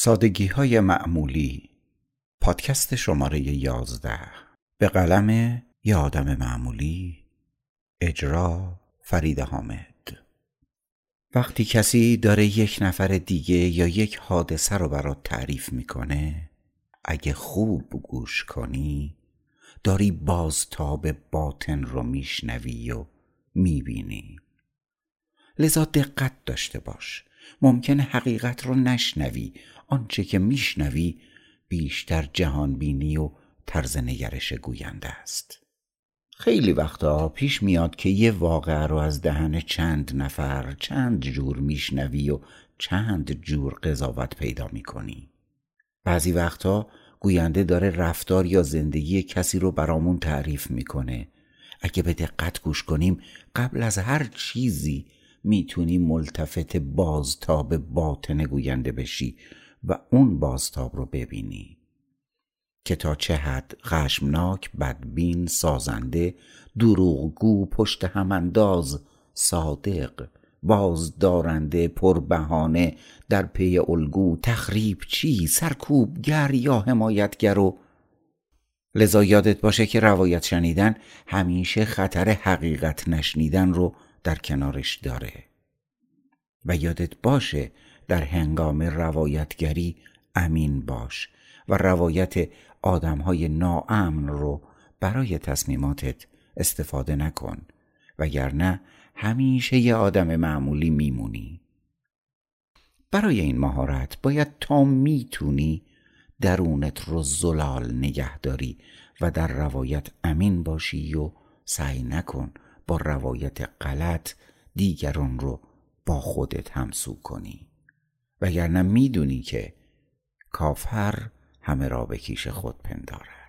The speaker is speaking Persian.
سادگی های معمولی. پادکست شماره یازده. به قلم یه آدم معمولی. اجرا فرید حامد. وقتی کسی داره یک نفر دیگه یا یک حادثه رو برات تعریف می‌کنه اگه خوب گوش کنی داری بازتاب باطن رو میشنوی و می‌بینی. لذا دقت داشته باش. ممکنه حقیقت رو نشنوی آنچه که میشنوی بیشتر جهانبینی و طرز نگرش گوینده است. خیلی وقتا پیش میاد که یه واقعه رو از دهن چند نفر چند جور میشنوی و چند جور قضاوت پیدا می‌کنی. بعضی وقتا گوینده داره رفتار یا زندگی کسی رو برامون تعریف می‌کنه. اگه به دقت گوش کنیم قبل از هر چیزی می‌تونی ملتفت بازتاب باطن گوینده بشی و اون بازتاب رو ببینی. که تا چه حد خشمناک بدبین سازنده دروغگو پشت هم انداز صادق بازدارنده پربهانه در پی الگو تخریب چی سرکوبگر یا حمایتگر و لذا یادت باشه که روایت شنیدن همیشه خطر حقیقت نشنیدن رو در کنارش داره. و یادت باشه در هنگام روایتگری امین باش و روایت آدمهای ناامن رو برای تصمیماتت استفاده نکن وگرنه همیشه یه آدم معمولی میمونی. برای این مهارت باید تا می‌تونی درونت رو زلال نگه داری و در روایت امین باشی و سعی نکن با روایت غلط دیگران رو با خودت همسو کنی. وگرنه می‌دونی که کافر همه را به کیش خود پندارد.